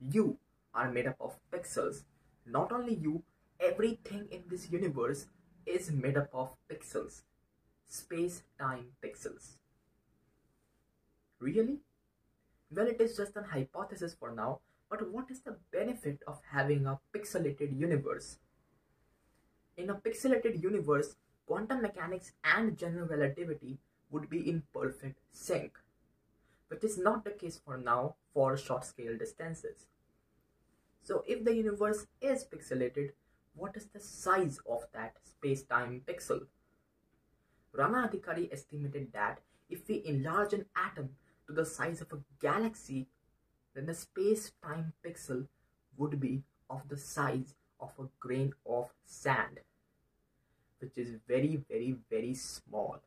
you are made up of pixels. Not only you, everything in this universe is made up of pixels. Space-time pixels. Really? Well, it is just an hypothesis for now, but what is the benefit of having a pixelated universe? In a pixelated universe, quantum mechanics and general relativity would be in perfect sync, which is not the case for now for short scale distances. So if the universe is pixelated, what is the size of that space-time pixel? Rana Adhikari estimated that if we enlarge an atom to the size of a galaxy, then the space-time pixel would be of the size of a grain of sand, which is very, very, very small.